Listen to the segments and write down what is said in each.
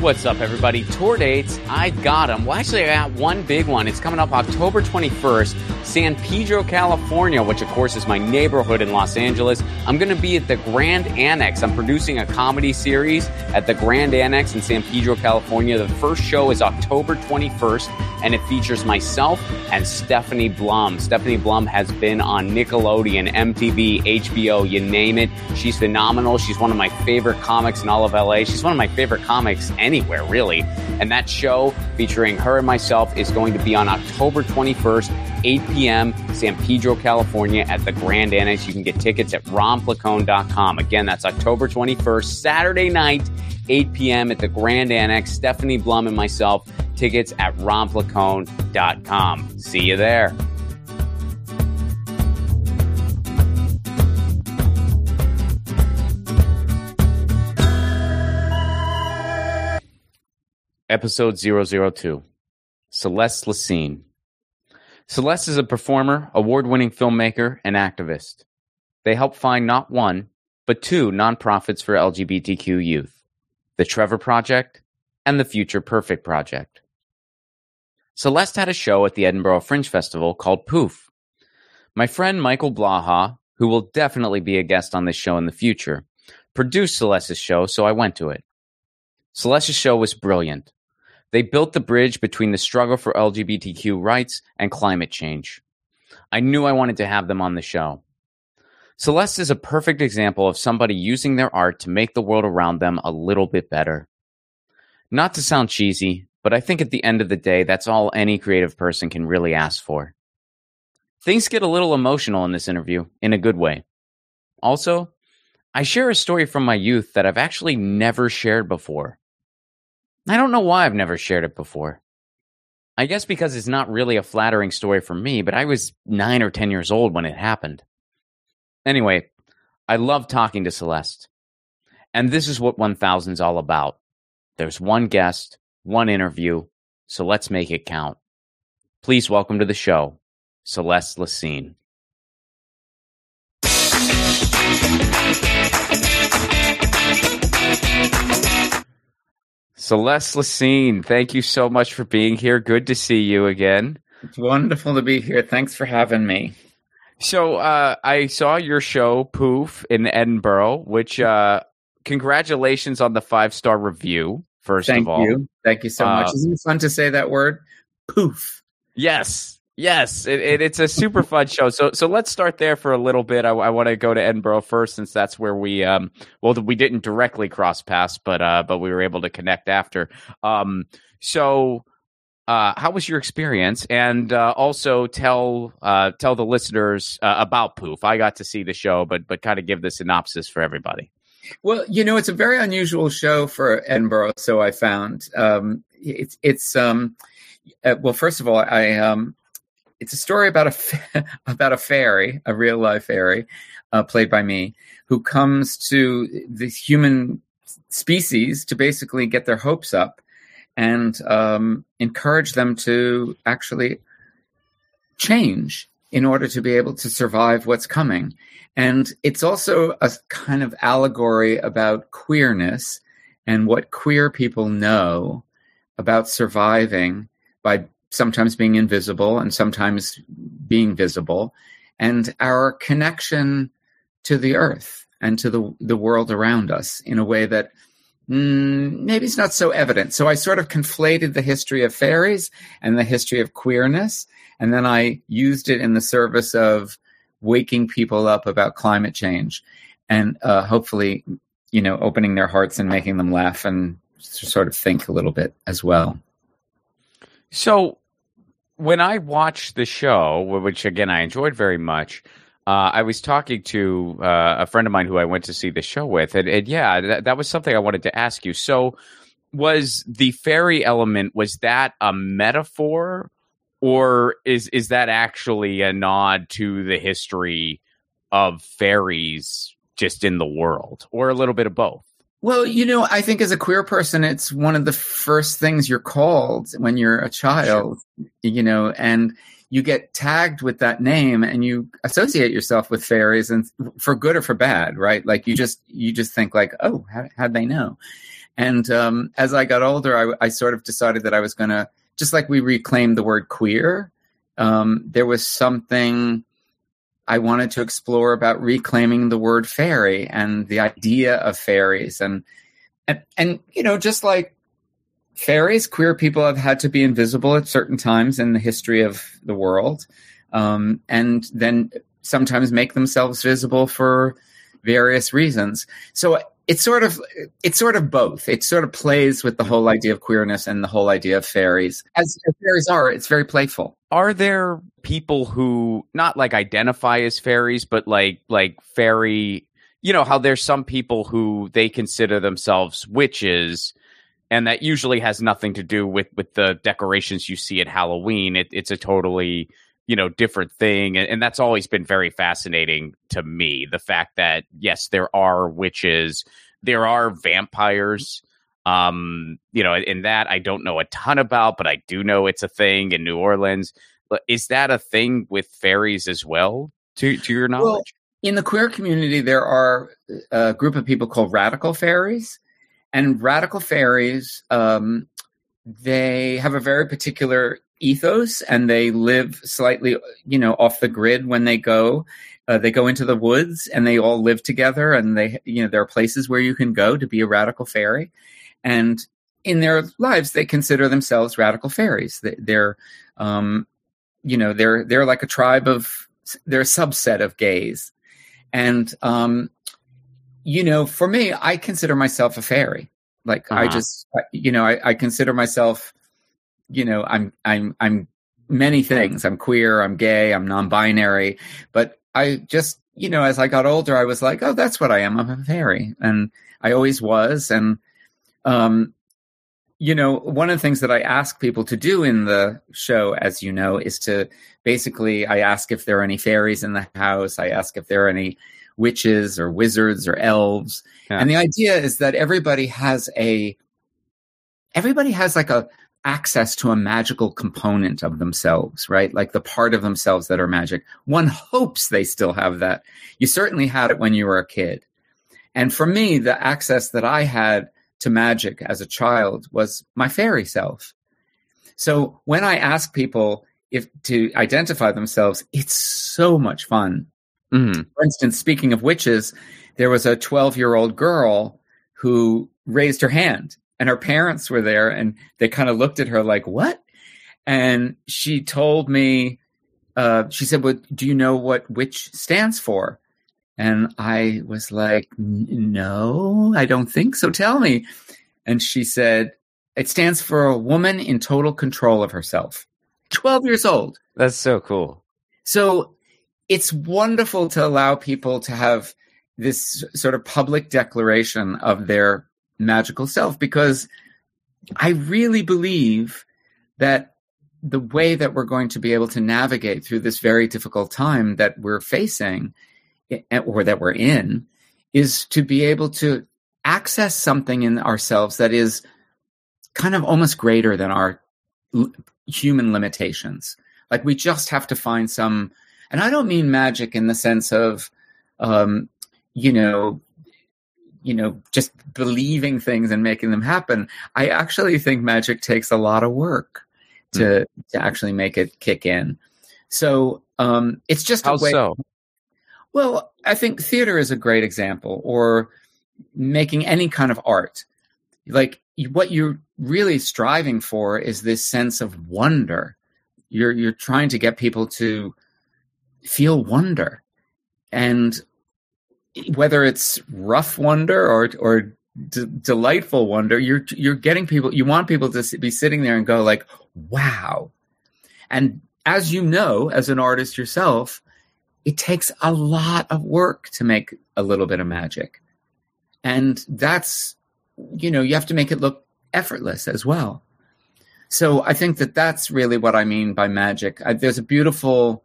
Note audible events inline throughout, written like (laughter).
What's up, everybody? Tour dates, I got them. Well, actually, I got one big one. It's coming up October 21st, San Pedro, California, which, of course, is my neighborhood in Los Angeles. I'm going to be at the Grand Annex. I'm producing a comedy series at the Grand Annex in San Pedro, California. The first show is October 21st, and it features myself and Stephanie Blum. Stephanie Blum has been on Nickelodeon, MTV, HBO, you name it. She's phenomenal. She's one of my favorite comics in all of LA. She's one of my favorite comics anywhere, really. And that show featuring her and myself is going to be on October 21st, 8 p.m., San Pedro, California, at the Grand Annex. You can get tickets at romplacone.com. Again, that's October 21st, Saturday night, 8 p.m. at the Grand Annex. Stephanie Blum and myself, tickets at romplacone.com. See you there. Episode 002 Celeste Lecesne. Celeste is a performer, award winning filmmaker, and activist. They help find not one, but two nonprofits for LGBTQ youth the Trevor Project and the Future Perfect Project. Celeste had a show at the Edinburgh Fringe Festival called Poof. My friend Michael Blaha, who will definitely be a guest on this show in the future, produced Celeste's show, so I went to it. Celeste's show was brilliant. They built the bridge between the struggle for LGBTQ rights and climate change. I knew I wanted to have them on the show. Celeste is a perfect example of somebody using their art to make the world around them a little bit better. Not to sound cheesy, but I think at the end of the day, that's all any creative person can really ask for. Things get a little emotional in this interview, in a good way. Also, I share a story from my youth that I've actually never shared before. I don't know why I've never shared it before. I guess because it's not really a flattering story for me, but I was nine or 10 years old when it happened. Anyway, I love talking to Celeste. And this is what 1000 is all about. There's one guest, one interview, so let's make it count. Please welcome to the show, Celeste Lecesne. Celeste Lecesne, thank you so much for being here. Good to see you again. It's wonderful to be here. Thanks for having me. So uh, I saw your show Poof in Edinburgh, which uh, congratulations on the five star review. First Thank of all, you. Thank you so uh, much. Isn't it fun to say that word? Poof. Yes, yes, it, it, it's a super fun show. So so let's start there for a little bit. I, I want to go to Edinburgh first, since that's where we um well we didn't directly cross paths, but uh but we were able to connect after. Um, so. Uh, how was your experience? And uh, also tell uh, tell the listeners uh, about Poof. I got to see the show, but but kind of give the synopsis for everybody. Well, you know, it's a very unusual show for Edinburgh. So I found um, it's it's um, uh, well, first of all, I um, it's a story about a fa- (laughs) about a fairy, a real life fairy, played by me, who comes to the human species to basically get their hopes up and um, encourage them to actually change in order to be able to survive what's coming. And it's also a kind of allegory about queerness and what queer people know about surviving by sometimes being invisible and sometimes being visible, and our connection to the earth and to the, the world around us in a way that mm, maybe it's not so evident. So I sort of conflated the history of fairies and the history of queerness, and then I used it in the service of waking people up about climate change and uh, hopefully, you know, opening their hearts and making them laugh and sort of think a little bit as well. So, when I watched the show, which again I enjoyed very much, uh, I was talking to uh, a friend of mine who I went to see the show with, and, and yeah, that, that was something I wanted to ask you. So, was the fairy element was that a metaphor, or is is that actually a nod to the history of fairies just in the world, or a little bit of both? Well, you know, I think as a queer person, it's one of the first things you're called when you're a child, sure. you know, and you get tagged with that name and you associate yourself with fairies and for good or for bad, right? Like you just, you just think like, oh, how, how'd they know? And um, as I got older, I, I, sort of decided that I was going to, just like we reclaimed the word queer, um, there was something I wanted to explore about reclaiming the word fairy and the idea of fairies. And, and, and you know, just like fairies, queer people have had to be invisible at certain times in the history of the world. Um, and then sometimes make themselves visible for various reasons. So it's sort of it's sort of both. It sort of plays with the whole idea of queerness and the whole idea of fairies. As, as fairies are, it's very playful. Are there people who not like identify as fairies, but like like fairy? You know how there's some people who they consider themselves witches, and that usually has nothing to do with with the decorations you see at Halloween. It, it's a totally you know different thing and, and, that's always been very fascinating to me the fact that yes there are witches there are vampires um you know in that i don't know a ton about but i do know it's a thing in new orleans is that a thing with fairies as well to to your knowledge well, in the queer community there are a group of people called radical faeries and radical faeries um they have a very particular ethos and they live slightly you know off the grid when they go uh, they go into the woods and they all live together and they you know there are places where you can go to be a radical faerie. And in their lives they consider themselves radical faeries. They, are um you know they're they're like a tribe of they're a subset of gays. And um you know for me i consider myself a fairy like uh-huh. i just you know I, I consider myself you know, I'm I'm I'm many things. I'm queer, I'm gay, I'm non-binary, but I just, you know, as I got older, I was like, oh, that's what I am. I'm a fairy, and I always was. And um, you know, one of the things that I ask people to do in the show, as you know, is to basically I ask if there are any fairies in the house. I ask if there are any witches or wizards or elves. Yeah. And the idea is that everybody has a everybody has like a access to a magical component of themselves, right? Like the part of themselves that are magic. One hopes they still have that. You certainly had it when you were a kid. And for me, the access that I had to magic as a child was my fairy self. So when I ask people if to identify themselves, it's so much fun. Mm-hmm. For instance, speaking of witches, there was a 12 year old girl who raised her hand and her parents were there and they kind of looked at her like what? And she told me uh, she said well do you know what witch stands for? And i was like no i don't think so. Tell me. And she said it stands for a woman in total control of herself. 12 years old. That's so cool. So it's wonderful to allow people to have this sort of public declaration of their magical self because I really believe that the way that we're going to be able to navigate through this very difficult time that we're facing eh, eh, or that we're in is to be able to access something in ourselves that is kind of almost greater than our human limitations. Like we just have to find some, and I don't mean magic in the sense of, um, you know, you know, just believing things and making them happen. I actually think magic takes a lot of work to mm. to actually make it kick in. So um, it's just how way, so. Well, I think theater is a great example, or making any kind of art. Like what you're really striving for is this sense of wonder. You're you're trying to get people to feel wonder, and whether it's rough wonder or or d- delightful wonder, you're you're getting people. You want people to be sitting there and go like, "Wow!" And as you know, as an artist yourself, it takes a lot of work to make a little bit of magic, and that's you know you have to make it look effortless as well. So I think that that's really what I mean by magic. I, there's a beautiful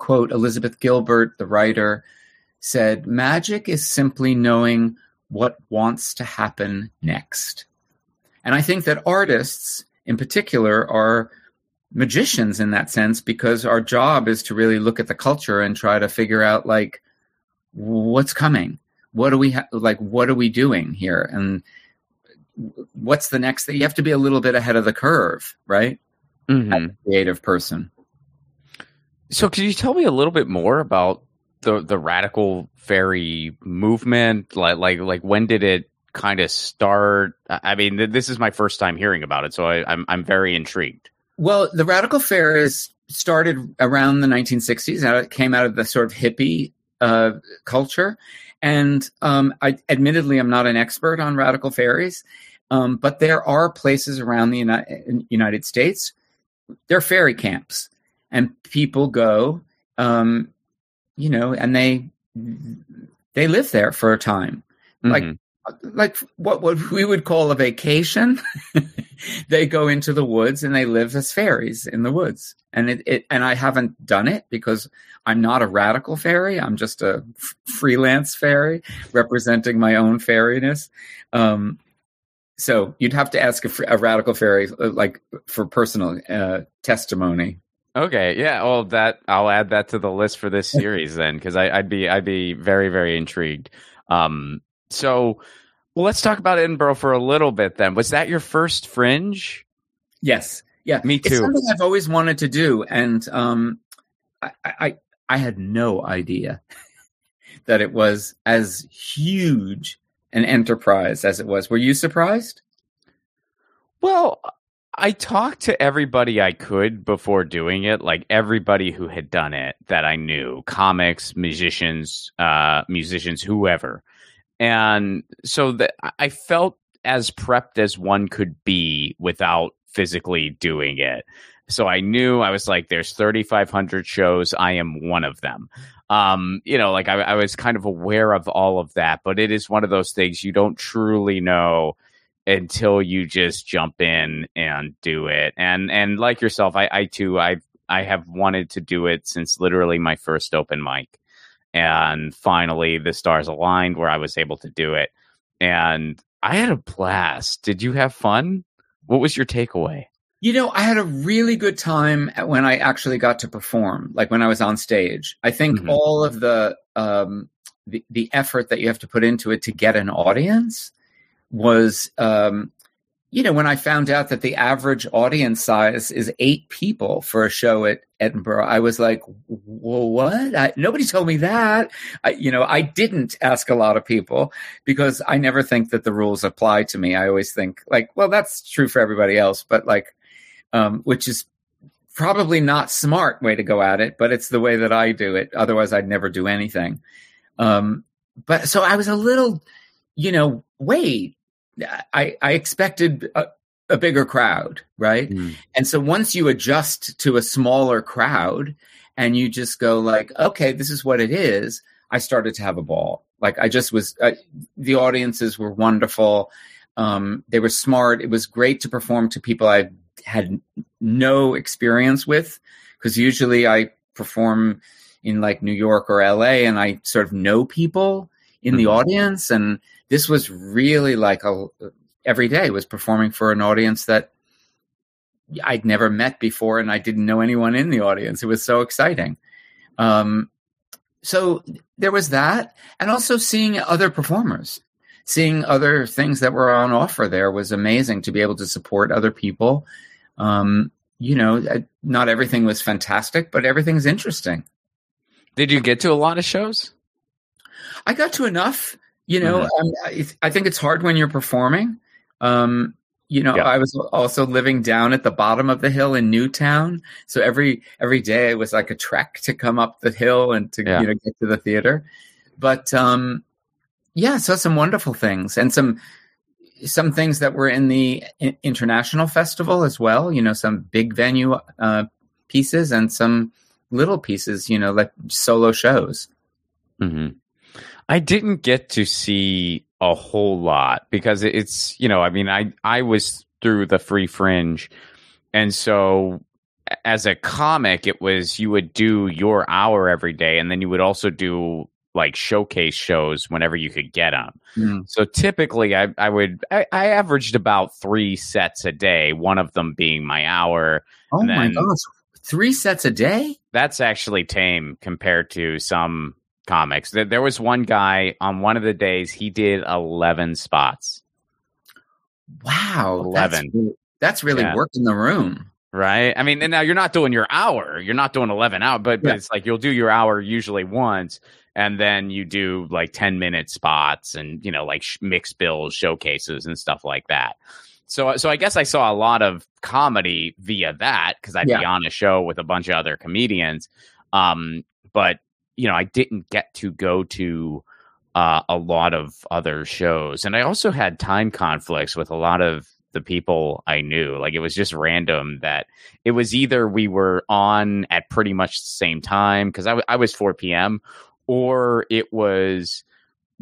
quote, Elizabeth Gilbert, the writer said, Magic is simply knowing what wants to happen next. And I think that artists in particular are magicians in that sense because our job is to really look at the culture and try to figure out like what's coming what are we ha- like what are we doing here and what's the next thing? You have to be a little bit ahead of the curve, right? Mhm. As a creative person. So, could you tell me a little bit more about the the radical faerie movement? Like, like, like, when did it kind of start? I mean, th- this is my first time hearing about it, so I, I'm I'm very intrigued. Well, the radical faeries started around the 1960s. and It came out of the sort of hippie uh, culture, and um, I admittedly I'm not an expert on radical faeries, um, but there are places around the Uni- United States. They're fairy camps, and people go, um, you know, and they they live there for a time Like, Mhm. like what what we would call a vacation. (laughs) they go into the woods and they live as fairies in the woods. And it, it and I haven't done it because I'm not a radical faerie. I'm just a f- freelance fairy representing my own fairiness. Um, so you'd have to ask a, a radical faerie uh, like for personal uh, testimony. Okay, yeah. Well, that I'll add that to the list for this series then, because I'd be I'd be very very intrigued. Um, so, well, let's talk about Edinburgh for a little bit then. Was that your first Fringe? Yes. Yeah. Me too. It's something I've always wanted to do. And um, I, I, I had no idea (laughs) that it was as huge an enterprise as it was. Were you surprised? Well, I talked to everybody I could before doing it, like everybody who had done it that I knew, comics, musicians, uh, musicians, whoever. And so that I felt as prepped as one could be without physically doing it. So I knew I was like, there's 3,500 shows. I am one of them. Um, you know, like I, I was kind of aware of all of that, but it is one of those things you don't truly know until you just jump in and do it. And and like yourself, I, I too I I have wanted to do it since literally my first open mic. And finally the stars aligned where I was able to do it. And I had a blast. Did you have fun? What was your takeaway? You know, I had a really good time when I actually got to perform, like when I was on stage. I think Mhm. all of the um, the, the effort that you have to put into it to get an audience was, um, you know, when I found out that the average audience size is eight people for a show at Edinburgh, I was like, well, what? I, nobody told me that. I, you know, I didn't ask a lot of people because I never think that the rules apply to me. I always think like, well, that's true for everybody else, but like, um, which is probably not smart way to go at it, but it's the way that I do it. Otherwise, I'd never do anything. Um, but so I was a little, you know, wait, I, I expected a, a bigger crowd, right? And so once you adjust to a smaller crowd and you just go like, okay, this is what it is, I started to have a ball. Like I just was, uh, the audiences were wonderful. Um, they were smart. It was great to perform to people I had no experience with because usually I perform in like New York or LA and I sort of know people in the Mhm. audience. And this was really like a, every day was performing for an audience that I'd never met before and I didn't know anyone in the audience. It was so exciting. Um, so there was that. And also seeing other performers, seeing other things that were on offer there was amazing to be able to support other people. Um, you know, not everything was fantastic, but everything's interesting. Did you get to a lot of shows? I got to enough. You know, Mhm. um, I, I think it's hard when you're performing. Um, you know, Yeah. I was also living down at the bottom of the hill in Newtown, so every every day it was like a trek to come up the hill and to Yeah. you know get to the theater. But um, yeah, so some wonderful things and some some things that were in the international festival as well. You know, some big venue uh, pieces and some little pieces. You know, like solo shows. hmm I didn't get to see a whole lot because it's you know I mean I I was through the free fringe, and so as a comic it was you would do your hour every day, and then you would also do like showcase shows whenever you could get them. Mm. So typically I I would I, I averaged about three sets a day, one of them being my hour. Oh my gosh, three sets a day? that's actually tame compared to some comics. There, was one guy on one of the days he did eleven spots. Wow, 11. That's, that's really Yeah. working the room. right? I mean, and now you're not doing your hour. You're not doing 11 hour, but, but it's like you'll do your hour usually once and then you do like 10 minute spots and, you know, like sh- mixed bills, showcases and stuff like that. So, so I guess I saw a lot of comedy via that because I'd be on a show with a bunch of other comedians. Um, but you know, I didn't get to go to uh, a lot of other shows, and I also had time conflicts with a lot of the people I knew. Like it was just random that it was either we were on at pretty much the same time because I, w- I was 4 p.m. or it was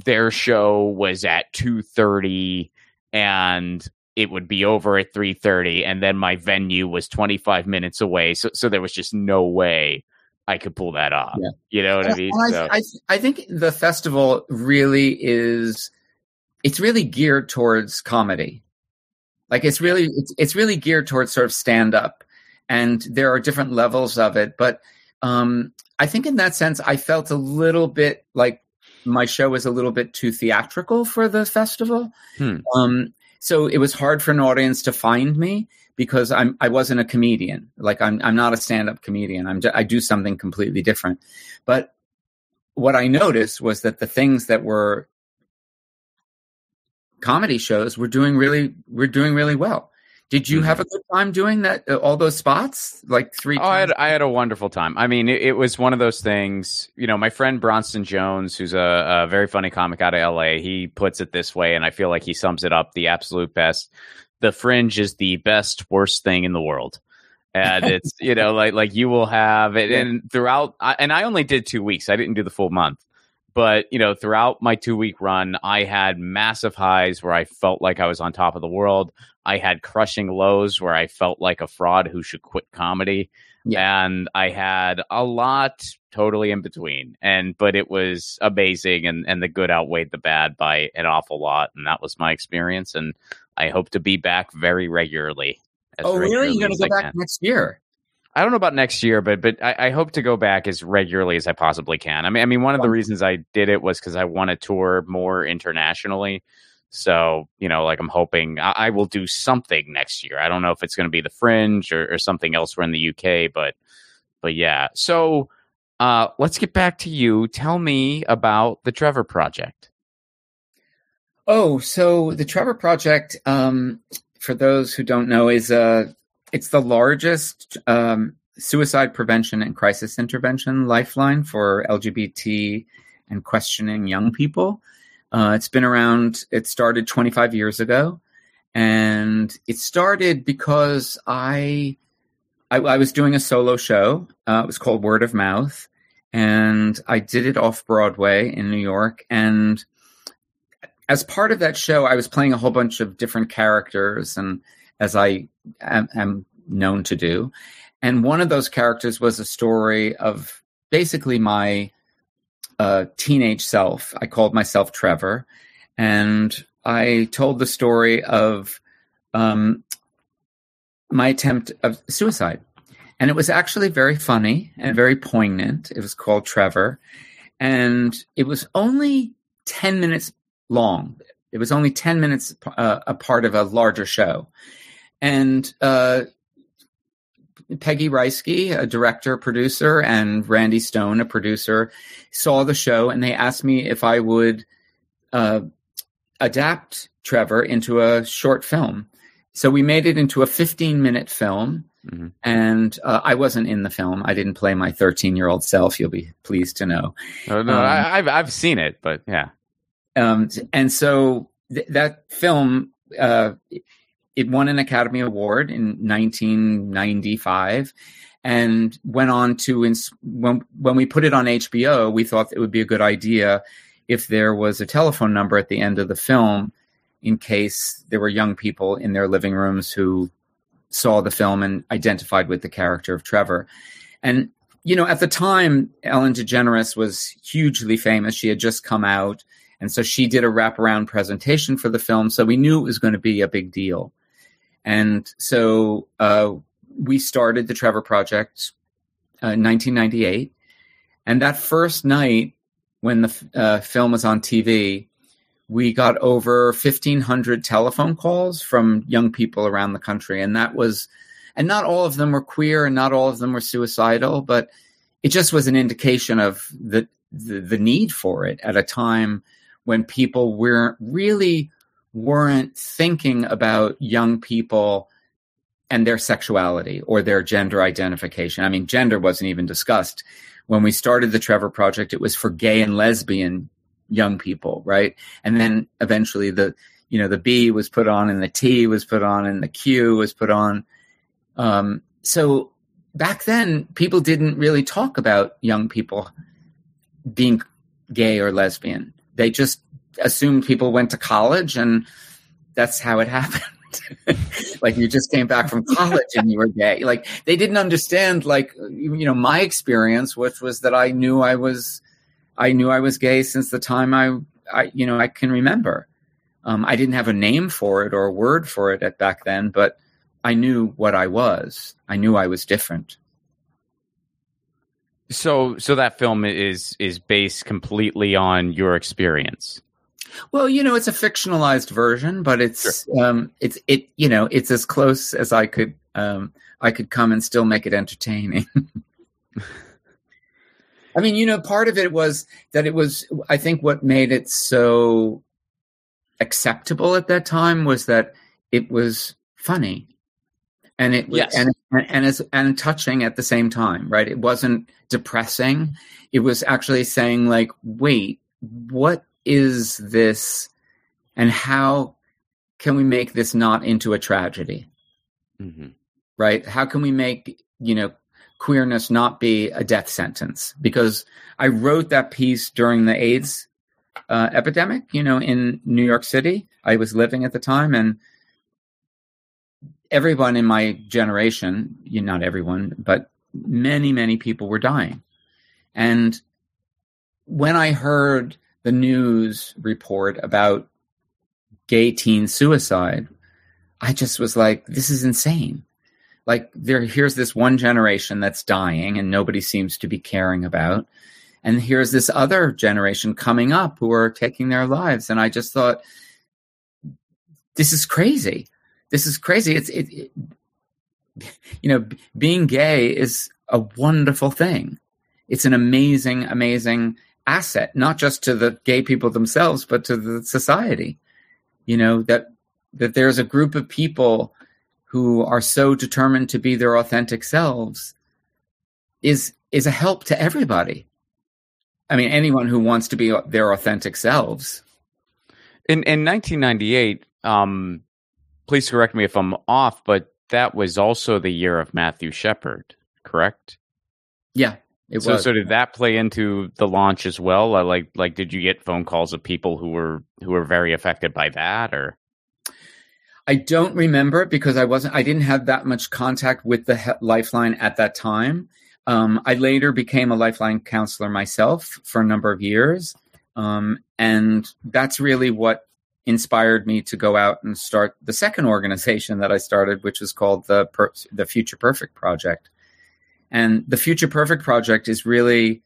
their show was at 2:30 and it would be over at 3:30 and then my venue was 25 minutes away so so there was just no way I could pull that off. Yeah. You know what I mean? And So- I, I, I think the festival really is it's really geared towards comedy like it's really it's, it's really geared towards sort of stand up and there are different levels of it but um i think in that sense i felt a little bit like my show was a little bit too theatrical for the festival Hmm. um so it was hard for an audience to find me because i'm i wasn't a comedian. Like i'm i'm not a stand-up comedian. I'm i do something completely different. But what i noticed was that the things that were comedy shows were doing really were doing really well did you Mhm. have a good time doing that uh, all those spots like three Oh, I had? I had a wonderful time. I mean, it, it was one of those things. You know, my friend Bronson Jones, who's a, a very funny comic out of L.A., he puts it this way, and I feel like he sums it up the absolute best. The Fringe is the best worst thing in the world, and it's you know like like you will have it, (laughs) and throughout. I, and I only did two weeks. I didn't do the full month. But you know, throughout my two week run, I had massive highs where I felt like I was on top of the world. I had crushing lows where I felt like a fraud who should quit comedy. And I had a lot totally in between. And but it was amazing and, and the good outweighed the bad by an awful lot. And that was my experience. And I hope to be back very regularly. as oh really you're gonna go back next year I don't know about next year, but but I, I hope to go back as regularly as I possibly can. I mean, I mean, one of the reasons I did it was because I want to tour more internationally. So you know, like I'm hoping I, I will do something next year. I don't know if it's going to be the Fringe or, or something elsewhere in the UK, but but yeah. So uh, let's get back to you. Tell me about the Trevor Project. Oh, so the Trevor Project, um, for those who don't know, is uh, it's the largest um, suicide prevention and crisis intervention lifeline for LGBT and questioning young people. Uh, it's been around. It started 25 years ago, and it started because I, I, I was doing a solo show. Uh, it was called Word of Mouth, and I did it off Broadway in New York, and as part of that show, I was playing a whole bunch of different characters, and as I am, am known to do, and one of those characters was a story of basically my uh, teenage self. I called myself Trevor, and I told the story of um, my attempt of suicide, and it was actually very funny and very poignant. It was called Trevor, and it was only ten minutes long. It was only 10 minutes uh, a part of a larger show. And uh, Peggy Rajski, a director, producer, and Randy Stone, a producer, saw the show and they asked me if I would uh, adapt Trevor into a short film. So we made it into a 15 minute film. Mhm. And uh, I wasn't in the film. I didn't play my 13 year old self, you'll be pleased to know. No, no, Um, I, I've I've seen it, but yeah. um, and so th- that film uh, it won an Academy Award in 1995, and went on to ins- when when we put it on HBO, we thought it would be a good idea if there was a telephone number at the end of the film in case there were young people in their living rooms who saw the film and identified with the character of Trevor. And you know, at the time, Ellen DeGeneres was hugely famous. She had just come out. And so she did a wraparound presentation for the film. So we knew it was going to be a big deal. And so uh, we started the Trevor Project uh, in 1998. And that first night when the uh, film was on TV, we got over 1500 telephone calls from young people around the country and that was and not all of them were queer and not all of them were suicidal but it just was an indication of the the, the need for it at a time when people weren't really weren't thinking about young people and their sexuality or their gender identification. I mean, gender wasn't even discussed. When we started the Trevor Project, it was for gay and lesbian young people, right? And then eventually the, you know, the B was put on and the T was put on and the Q was put on. Um, so back then, people didn't really talk about young people being gay or lesbian. They just assumed people went to college and that's how it (laughs) happened. like you just came back from college and you were gay. Like they didn't understand like you know my experience which was that I knew I was I knew I was gay since the time I I you know I can remember. Um, I didn't have a name for it or a word for it at back then, but I knew what I was. I knew I was different. So so that film is is based completely on your experience. Well, you know, it's a fictionalized version, but it's sure. um, it's it you know it's as close as I could um, I could come and still make it entertaining. (laughs) I mean, you know, part of it was that it was I think what made it so acceptable at that time was that it was funny and it yes. and and as and touching at the same time right it wasn't depressing it was actually saying like wait what is this and how can we make this not into a tragedy? Mm-hmm. right? How can we make you know queerness not be a death sentence? Because i wrote that piece during the aids uh, epidemic you know in new york city. I was living at the time and everyone in my generation you know, not everyone but many many people were dying. And when i heard the news report about gay teen suicide, I just was like, this is insane. Like there here's this one generation that's dying and nobody seems to be caring about. And here's this other generation coming up who are taking their lives. And I just thought, this is crazy. This is crazy. It's it, it (laughs) you know, being gay is a wonderful thing. It's an amazing, amazing asset, not just to the gay people themselves, but to the society. You know, that that there's a group of people who are so determined to be their authentic selves is is a help to everybody. I mean, anyone who wants to be their authentic selves. In in 1998, um, please correct me if I'm off, but that was also the year of Matthew Shepard, correct? Yeah, it so, was. so did that play into the launch as well? Like, like, did you get phone calls of people who were who were very affected by that, or? I don't remember because I wasn't. I didn't have that much contact with the Lifeline at that time. Um, I later became a Lifeline counselor myself for a number of years, um, and that's really what inspired me to go out and start the second organization that I started, which was called the per- the Future Perfect Project. And the Future Perfect Project is really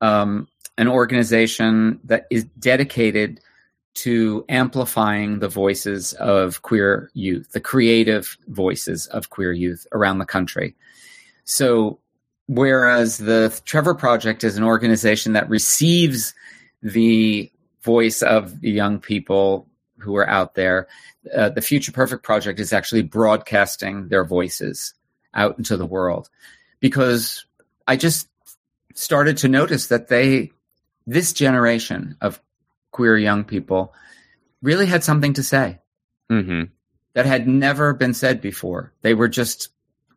um, an organization that is dedicated to amplifying the voices of queer youth, the creative voices of queer youth around the country. So, whereas the Trevor Project is an organization that receives the voice of the young people who are out there, uh, the Future Perfect Project is actually broadcasting their voices out into the world because I just started to notice that they, this generation of queer young people, really had something to say mm-hmm. that had never been said before. They were just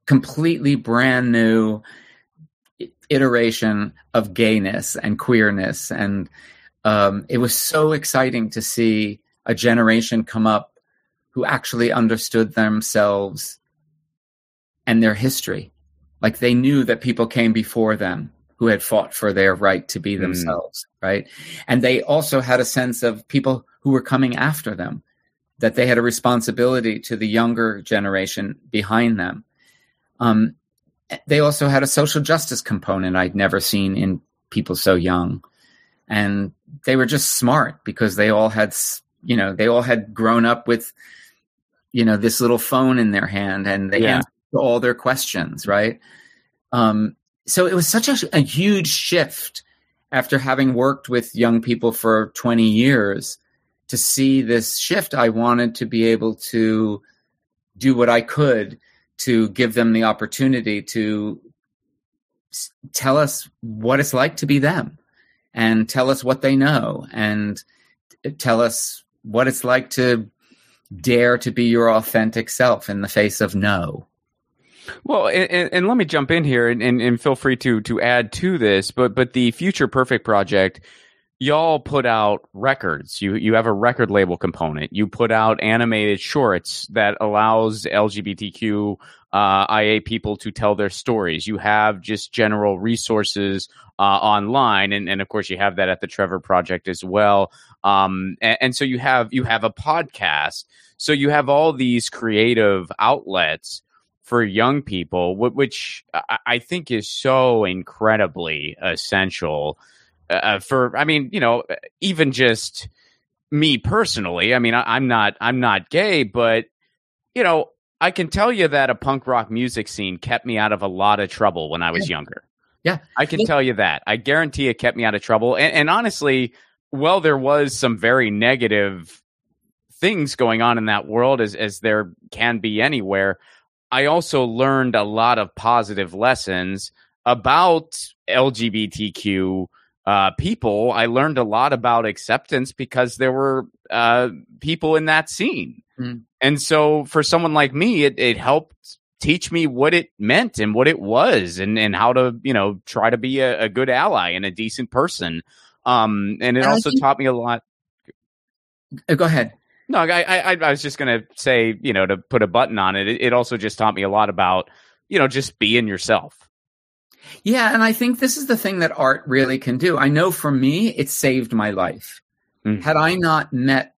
completely brand new iteration of gayness and queerness. And um, it was so exciting to see a generation come up who actually understood themselves and their history like they knew that people came before them who had fought for their right to be hmm. themselves, mm. right? And they also had a sense of people who were coming after them, that they had a responsibility to the younger generation behind them. Um, they also had a social justice component I'd never seen in people so young. And they were just smart because they all had you know they all had grown up with you know this little phone in their hand and they yeah. Answered all their questions right um, so it was such a, a huge shift after having worked with young people for 20 years to see this shift i wanted to be able to do what i could to give them the opportunity to tell us what it's like to be them and tell us what they know and tell us what it's like to dare to be your authentic self in the face of no. Well, and, and let me jump in here and, and, and, feel free to to add to this, but but the Future Perfect project, y'all put out records. You you have a record label component. You put out animated shorts that allows LGBTQ uh, IA people to tell their stories. You have just general resources uh, online, and, and of course you have that at the Trevor Project as well. Um, and, and so you have you have a podcast. So you have all these creative outlets for young people, which I think is so incredibly essential uh, for. I mean, you know, even just me personally. I mean, I, I'm not I'm not gay, but you know, I can tell you that a punk rock music scene kept me out of a lot of trouble when I was yeah. younger. Yeah. I can yeah. tell you that. I guarantee it kept me out of trouble. And, and, honestly, well, there was some very negative things going on in that world as, as there can be anywhere. I also learned a lot of positive lessons about LGBTQ uh, people. I learned a lot about acceptance because there were uh, people in that scene. Mm. And so for someone like me, it, it helped teach me what it meant and what it was and, and how to, you know, try to be a, a good ally and a decent person. Um, and it and also think, taught me a lot. Uh, go ahead. No, I, I, I was just going to say, you know, to put a button on it, it, it also just taught me a lot about, you know, just being yourself. Yeah, and I think this is the thing that art really can do. I know for me, it saved my life. Mm-hmm. Had I not met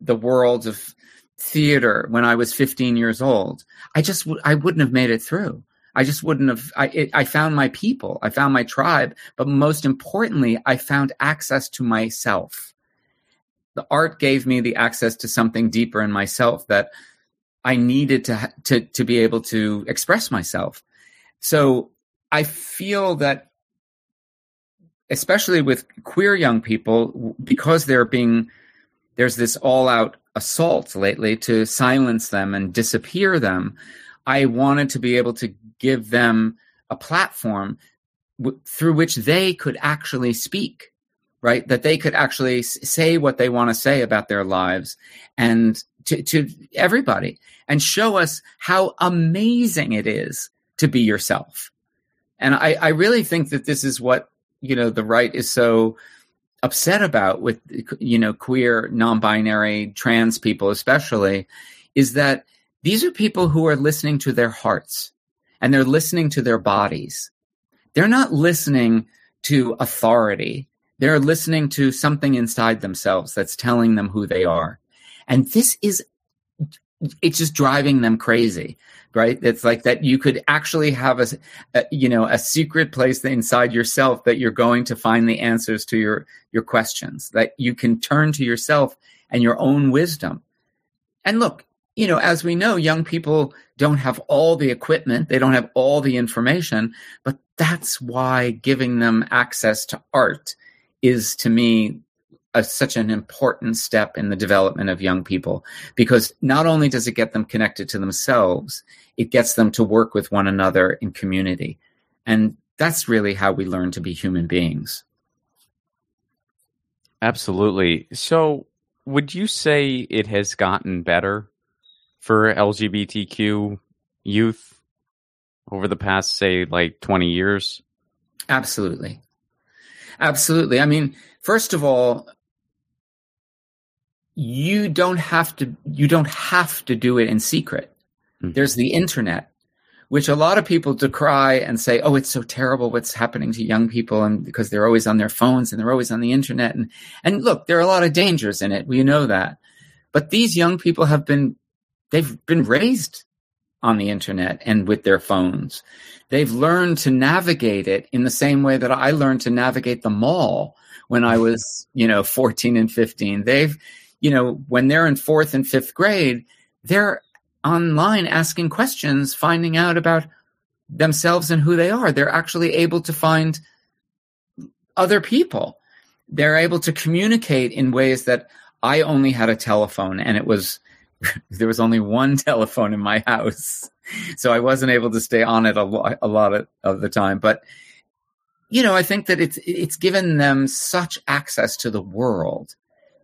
the worlds of theater when I was 15 years old, I just I wouldn't have made it through. I just wouldn't have. I it, I found my people, I found my tribe, but most importantly, I found access to myself. The art gave me the access to something deeper in myself that I needed to to to be able to express myself. So I feel that, especially with queer young people, because they're being there's this all out assault lately to silence them and disappear them. I wanted to be able to give them a platform w- through which they could actually speak, right? That they could actually say what they want to say about their lives and to, to everybody and show us how amazing it is to be yourself. And I, I really think that this is what, you know, the right is so upset about with you know queer non-binary trans people especially is that these are people who are listening to their hearts and they're listening to their bodies they're not listening to authority they're listening to something inside themselves that's telling them who they are. And this is it's just driving them crazy right? It's like that you could actually have a, a, you know a secret place inside yourself that you're going to find the answers to your your questions that you can turn to yourself and your own wisdom. And look you know as we know young people don't have all the equipment they don't have all the information but that's why giving them access to art is to me a, such an important step in the development of young people because not only does it get them connected to themselves, it gets them to work with one another in community. And that's really how we learn to be human beings. Absolutely. So, would you say it has gotten better for LGBTQ youth over the past, say, like 20 years? Absolutely. Absolutely. I mean, first of all, you don't have to you don't have to do it in secret. Mm-hmm. There's the internet, which a lot of people decry and say, "Oh, it's so terrible what's happening to young people," and because they're always on their phones and they're always on the internet. And and look, there are a lot of dangers in it. We know that, but these young people have been they've been raised on the internet and with their phones. They've learned to navigate it in the same way that I learned to navigate the mall when I was, you know, 14 and 15. They've, you know, when they're in fourth and fifth grade, they're online asking questions, finding out about themselves and who they are. They're actually able to find other people. They're able to communicate in ways that I only had a telephone and it was (laughs) there was only one telephone in my house. So I wasn't able to stay on it a, lo- a lot of, of the time, but you know, I think that it's it's given them such access to the world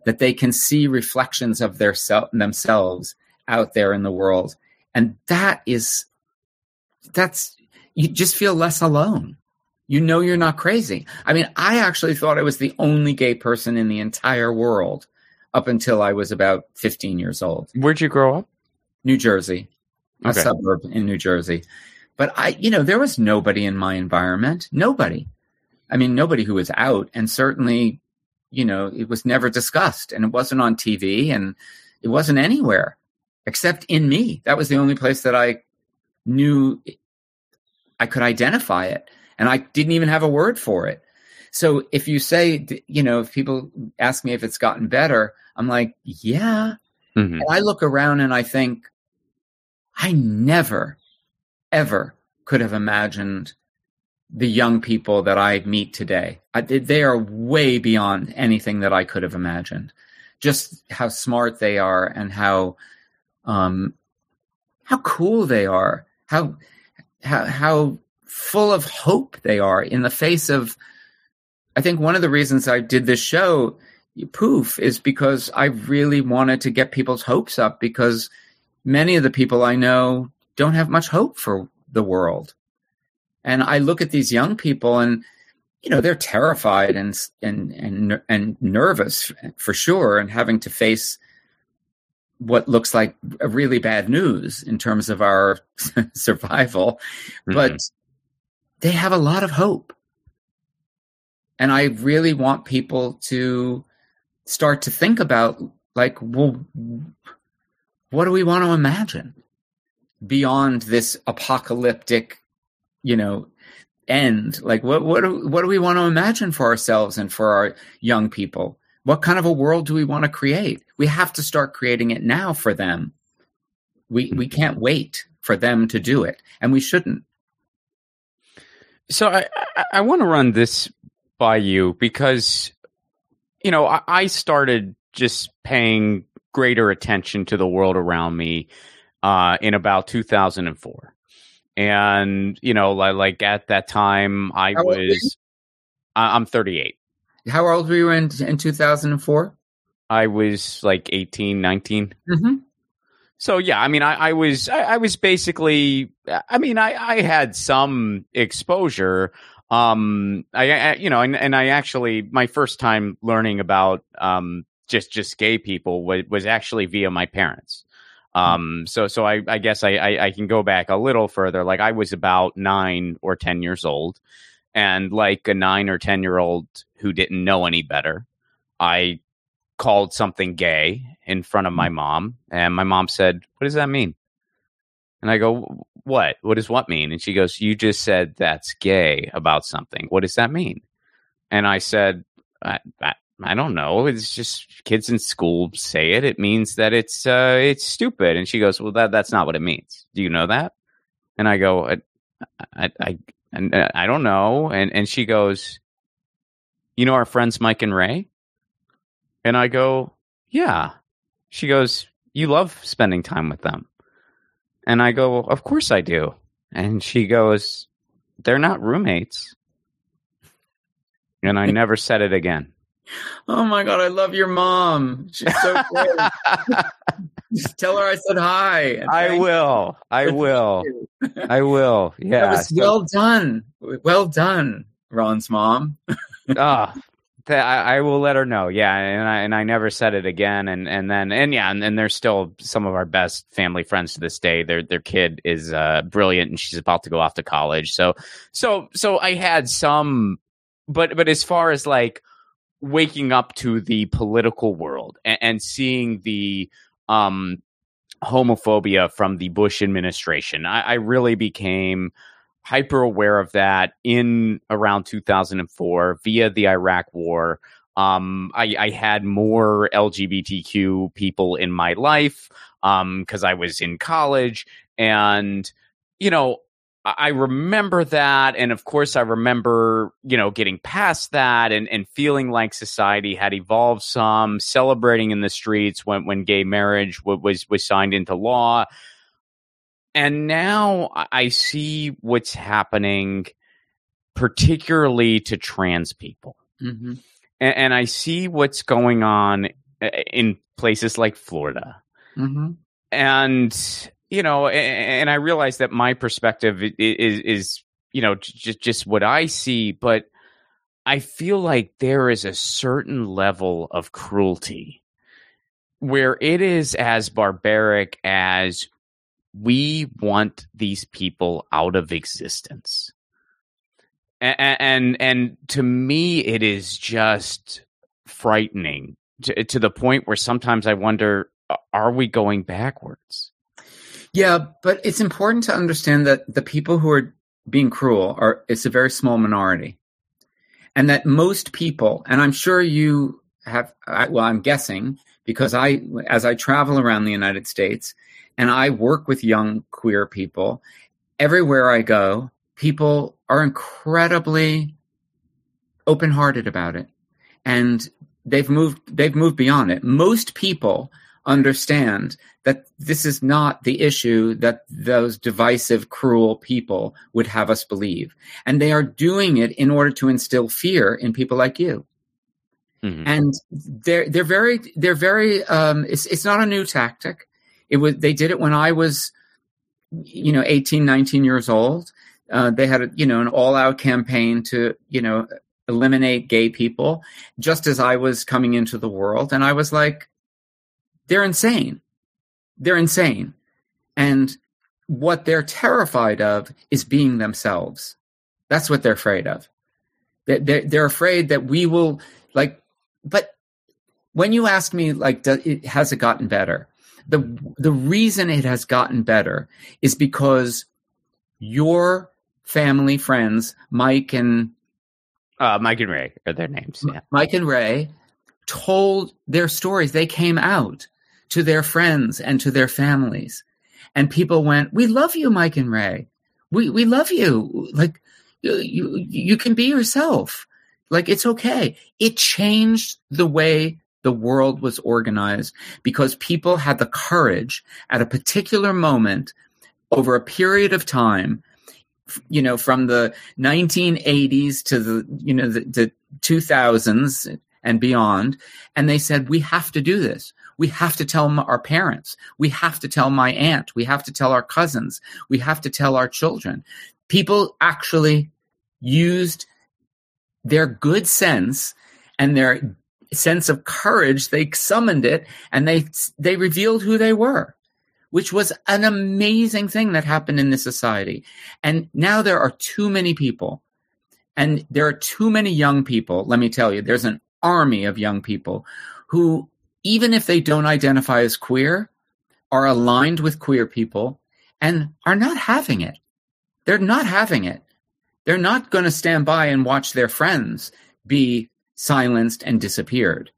that they can see reflections of their self, themselves out there in the world, and that is that's you just feel less alone. You know you're not crazy. I mean, I actually thought I was the only gay person in the entire world up until I was about 15 years old. Where'd you grow up? New Jersey, a suburb in New Jersey. But I, you know, there was nobody in my environment. Nobody. I mean, nobody who was out, and certainly, you know, it was never discussed, and it wasn't on TV, and it wasn't anywhere except in me. That was the only place that I knew I could identify it, and I didn't even have a word for it. So if you say, you know, if people ask me if it's gotten better, I'm like, yeah. Mhm. And I look around and I think, I never, ever could have imagined the young people that I meet today. I, they are way beyond anything that I could have imagined. Just how smart they are and how, um, how cool they are. How, how, how full of hope they are in the face of. I think one of the reasons I did this show, Poof, is because I really wanted to get people's hopes up because many of the people I know don't have much hope for the world. And I look at these young people and you know they're terrified and and and and nervous for sure and having to face what looks like really bad news in terms of our (laughs) survival. But mm-hmm. they have a lot of hope and i really want people to start to think about like well what do we want to imagine beyond this apocalyptic you know end? Like what what do, what do we want to imagine for ourselves and for our young people? What kind of a world do we want to create? We have to start creating it now for them. We we can't wait for them to do it and we shouldn't. So I, I, I want to run this by you because, you know, I, I started just paying greater attention to the world around me uh, in about 2004. And, you know, like, at that time, I How old were you? was, I'm 38. how old were you in in 2004 I was like 18, 19. mm-hmm. So yeah, I mean, I, I was, I, I was basically, I mean, I, I had some exposure. Um, I, I you know, and, and I actually, my first time learning about, um, just, just gay people was, was actually via my parents. Um, so, so I, I guess I, I, I can go back a little further. Like I was about nine or 10 years old and like a nine or 10 year old who didn't know any better, I called something gay in front of my mom and my mom said what does that mean and i go what? What does what mean? And she goes you just said that's gay about something. What does that mean? And i said i, I, I don't know. It's just kids in school say it. It means that it's uh it's stupid. And she goes well that that's not what it means. Do you know that? And i go i i i, I, don't know. And and she goes you know our friends mike and ray? And I go, yeah. She goes, you love spending time with them. And I go, of course I do. And she goes, they're not roommates. And I (laughs) never said it again. oh my god i love your mom she's so great (laughs) Just tell her i said hi I will. I will. (laughs) I will. that Yeah. was So- well done well done ron's mom Ah, I, I will let her know. Yeah, and I and I never said it again. And and then and yeah, and, and they're still some of our best family friends to this day. Their their kid is uh, brilliant, and she's about to go off to college. So so so I had some, but but as far as like waking up to the political world and, and seeing the um homophobia from the Bush administration, I, I really became hyper aware of that in around 2004 via the Iraq War. Um, I, I had more LGBTQ people in my life because um, I was in college, and you know, I remember that. And of course, I remember, you know, getting past that and, and feeling like society had evolved some, celebrating in the streets when, when gay marriage was, was signed into law. And now I see what's happening, particularly to trans people. Mm-hmm. And, and, I see what's going on uh, in places like Florida. Mm-hmm. And you know, and, and I realize that my perspective is, is, is you know, just just what I see, but I feel like there is a certain level of cruelty where it is as barbaric as we want these people out of existence. And, and and, to me it is just frightening to, to the point where sometimes I wonder are we going backwards? Yeah, but it's important to understand that the people who are being cruel are it's a very small minority. And that most people, and I'm sure you have well, I'm guessing because I as I travel around the United States and I work with young queer people, everywhere I go, people are incredibly open-hearted about it. And they've moved they've moved beyond it. Most people understand that this is not the issue that those divisive, cruel people would have us believe. And they are doing it in order to instill fear in people like you. Mm-hmm. And they're they're very they're very um, it's it's not a new tactic. It was they did it when I was you know 18 19 years old. Uh, they had a, you know an all out campaign to you know eliminate gay people just as I was coming into the world and I was like they're insane. They're insane. And what they're terrified of is being themselves. That's what they're afraid of. They're, they're afraid that we will, like, but when you ask me, like, does has it gotten better? The, the reason it has gotten better is because your family friends, Mike and uh, Mike and Ray are their names. Yeah. Mike and Ray told their stories. They came out to their friends and to their families. And people went, "We love you, Mike and Ray. We we love you. Like you you, you can be yourself. Like it's okay." It changed the way the world was organized because people had the courage at a particular moment over a period of time you know from the 1980s to the you know the, the 2000s and beyond and they said we have to do this we have to tell our parents. We have to tell my aunt. We have to tell our cousins. We have to tell our children. People actually used their good sense and their sense of courage. They summoned it and they, they revealed who they were which was an amazing thing that happened in this society. And now there are too many people, and there are too many young people. Let me tell you, there's an army of young people who even if they don't identify as queer, are aligned with queer people and are not having it. They're not having it. They're not going to stand by and watch their friends be silenced and disappeared.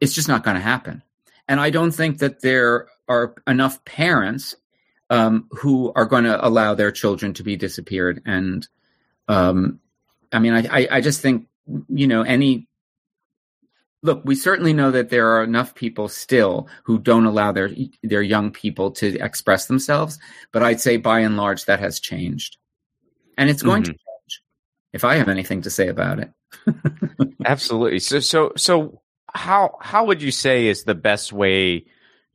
It's just not going to happen. And I don't think that there are enough parents um, who are going to allow their children to be disappeared. And um, I mean, I, I just think, you know, any look, we certainly know that there are enough people still who don't allow their their young people to express themselves, but I'd say by and large that has changed. And it's going mm-hmm. to change if I have anything to say about it. (laughs) Absolutely. So so so how how would you say is the best way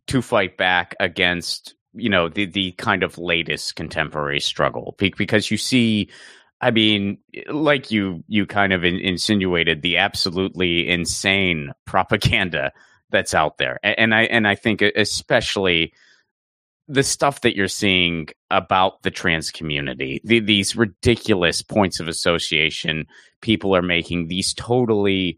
to fight back against you know the the kind of latest contemporary struggle because you see I mean, like you you kind of in, insinuated the absolutely insane propaganda that's out there, and, and I and I think especially the stuff that you're seeing about the trans community, the, these ridiculous points of association people are making, these totally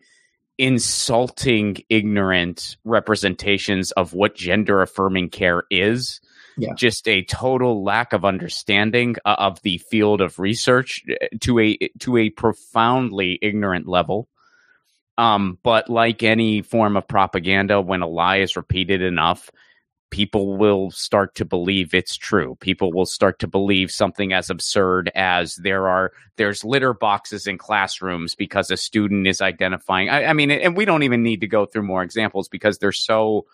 insulting, ignorant representations of what gender affirming care is yeah. just a total lack of understanding uh, of the field of research uh, to a to a profoundly ignorant level Um, but like any form of propaganda, when a lie is repeated enough, people will start to believe it's true. People will start to believe something as absurd as there are there's litter boxes in classrooms because a student is identifying. I, I mean, and we don't even need to go through more examples because they're so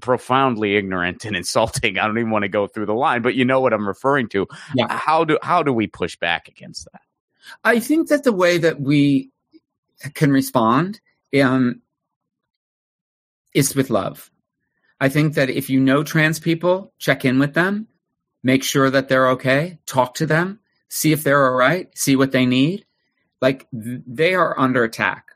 profoundly ignorant and (laughs) insulting. I don't even want to go through the line, but you know what I'm referring to. Yeah. How do how do we push back against that? I think that the way that we can respond um, is with love. I think that if you know trans people, check in with them, make sure that they're okay, talk to them, see if they're all right, see what they need. Like they are under attack.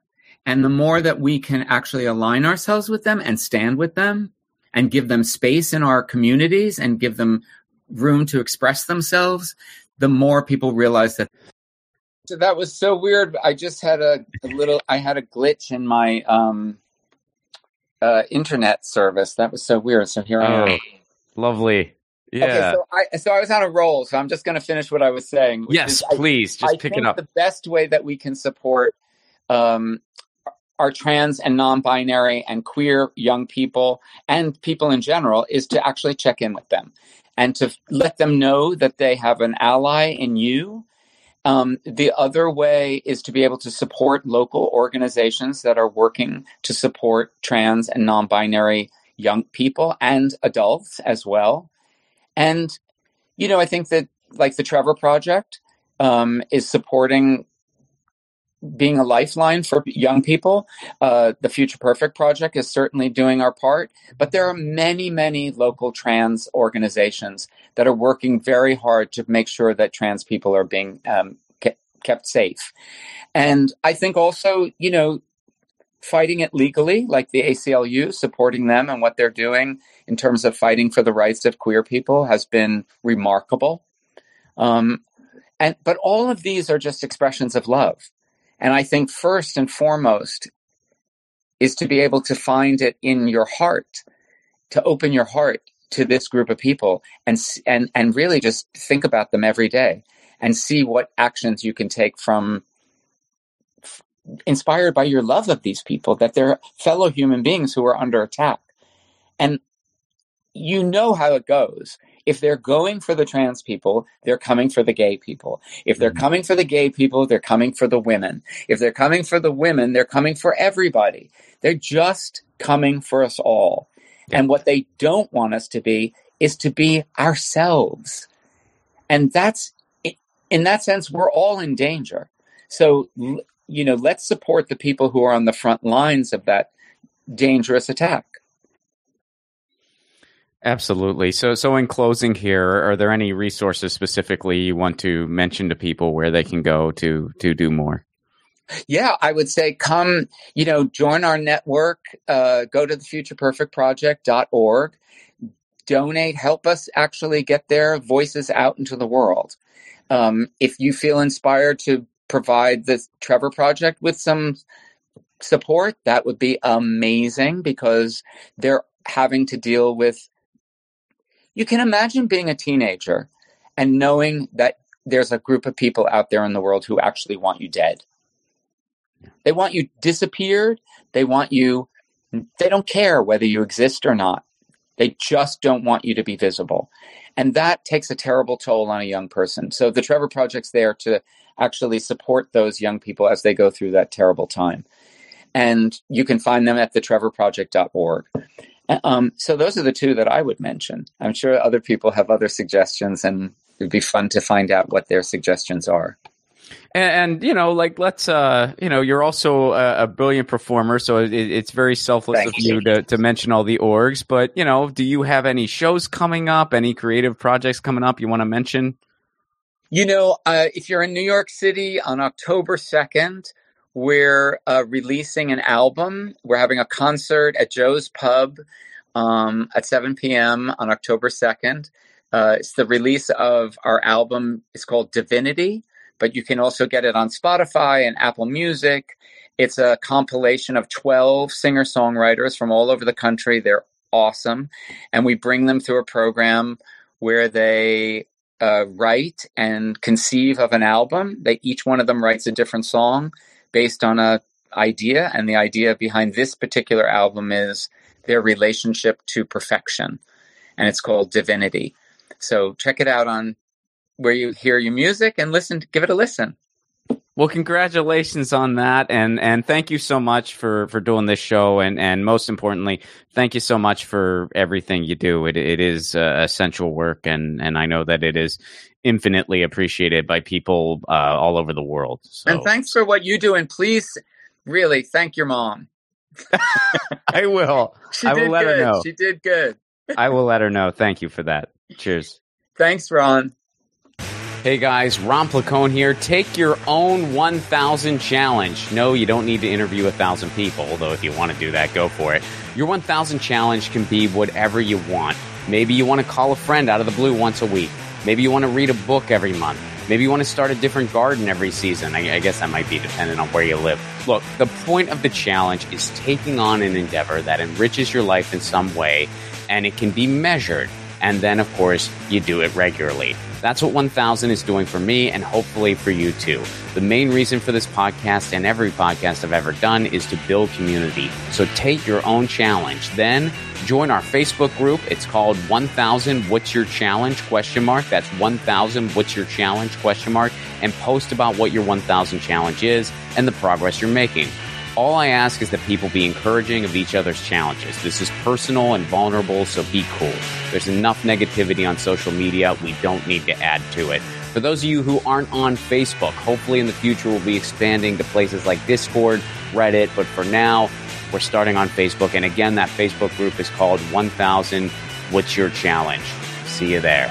And the more that we can actually align ourselves with them and stand with them and give them space in our communities and give them room to express themselves, the more people realize that. So that was so weird. I just had a, a little, I had a glitch in my, um, uh, internet service. That was so weird. So here I am. Oh, lovely. Yeah. Okay, so I so I was on a roll, so I'm just going to finish what I was saying. Yes, is, please, I, just I pick it up. The best way that we can support um, our trans and non-binary and queer young people and people in general is to actually check in with them and to let them know that they have an ally in you um, the other way is to be able to support local organizations that are working to support trans and non binary young people and adults as well. And, you know, I think that like the Trevor Project um, is supporting being a lifeline for young people. Uh, the Future Perfect Project is certainly doing our part, but there are many, many local trans organizations that are working very hard to make sure that trans people are being um, ke- kept safe. And I think also, you know, fighting it legally, like the ACLU, supporting them and what they're doing in terms of fighting for the rights of queer people has been remarkable. Um, and but all of these are just expressions of love and I think first and foremost is to be able to find it in your heart, to open your heart to this group of people and and and really just think about them every day and see what actions you can take from inspired by your love of these people that they're fellow human beings who are under attack. And you know how it goes if they're going for the trans people, they're coming for the gay people. If they're mm-hmm. coming for the gay people, they're coming for the women. If they're coming for the women, they're coming for everybody. They're just coming for us all. And what they don't want us to be is to be ourselves. And that's, in that sense, we're all in danger. So, you know, let's support the people who are on the front lines of that dangerous attack. Absolutely. So, so in closing here, are there any resources specifically you want to mention to people where they can go to to do more? Yeah, I would say come, you know, join our network, uh, go to the futureperfectproject.org, donate, help us actually get their voices out into the world. Um, if you feel inspired to provide the Trevor Project with some support, that would be amazing because they're having to deal with you can imagine being a teenager and knowing that there's a group of people out there in the world who actually want you dead. They want you disappeared. They want you, they don't care whether you exist or not. They just don't want you to be visible. And that takes a terrible toll on a young person. So the Trevor Project's there to actually support those young people as they go through that terrible time. And you can find them at thetrevorproject.org. Um, so those are the two that I would mention. I'm sure other people have other suggestions, and it'd be fun to find out what their suggestions are. And, and, you know, like let's, uh, you know, you're also a, a brilliant performer, so it, it's very selfless Thank of you, you to, to mention all the orgs. But you know, do you have any shows coming up? Any creative projects coming up you want to mention? You know, uh, if you're in New York City on October second, we're uh, releasing an album. We're having a concert at Joe's Pub um, at 7 p.m. on October 2nd. Uh, it's the release of our album. It's called Divinity, but you can also get it on Spotify and Apple Music. It's a compilation of 12 singer songwriters from all over the country. They're awesome. And we bring them through a program where they uh, write and conceive of an album. They each one of them writes a different song based on a idea, and the idea behind this particular album is their relationship to perfection, and it's called Divinity. So check it out on where you hear your music and listen. Give it a listen. Well, congratulations on that, and and thank you so much for for doing this show, and and most importantly, thank you so much for everything you do. It it is uh, essential work, and and I know that it is infinitely appreciated by people uh, all over the world. So. And thanks for what you do, and please, really, thank your mom. (laughs) I will. (laughs) She I did will let good. her know. She did good. I will let her know. Thank you for that. Cheers. (laughs) Thanks, Ron. Hey guys, Ron Placone here. Take your own 1000 challenge. No, you don't need to interview a thousand people, although if you want to do that, go for it. Your 1000 challenge can be whatever you want. Maybe you want to call a friend out of the blue once a week. Maybe you want to read a book every month. Maybe you want to start a different garden every season. I, I guess that might be dependent on where you live. Look, the point of the challenge is taking on an endeavor that enriches your life in some way, and it can be measured. And then, of course, you do it regularly. That's what 1000 is doing for me and hopefully for you too. The main reason for this podcast and every podcast I've ever done is to build community. So take your own challenge. Then join our Facebook group. It's called 1000 What's Your Challenge question mark. That's 1000 What's Your Challenge question mark and post about what your 1000 challenge is and the progress you're making. All I ask is that people be encouraging of each other's challenges. This is personal and vulnerable, so be cool. There's enough negativity on social media. We don't need to add to it. For those of you who aren't on Facebook, hopefully in the future we'll be expanding to places like Discord, Reddit, but for now, we're starting on Facebook. And again, that Facebook group is called 1000 What's Your Challenge? See you there.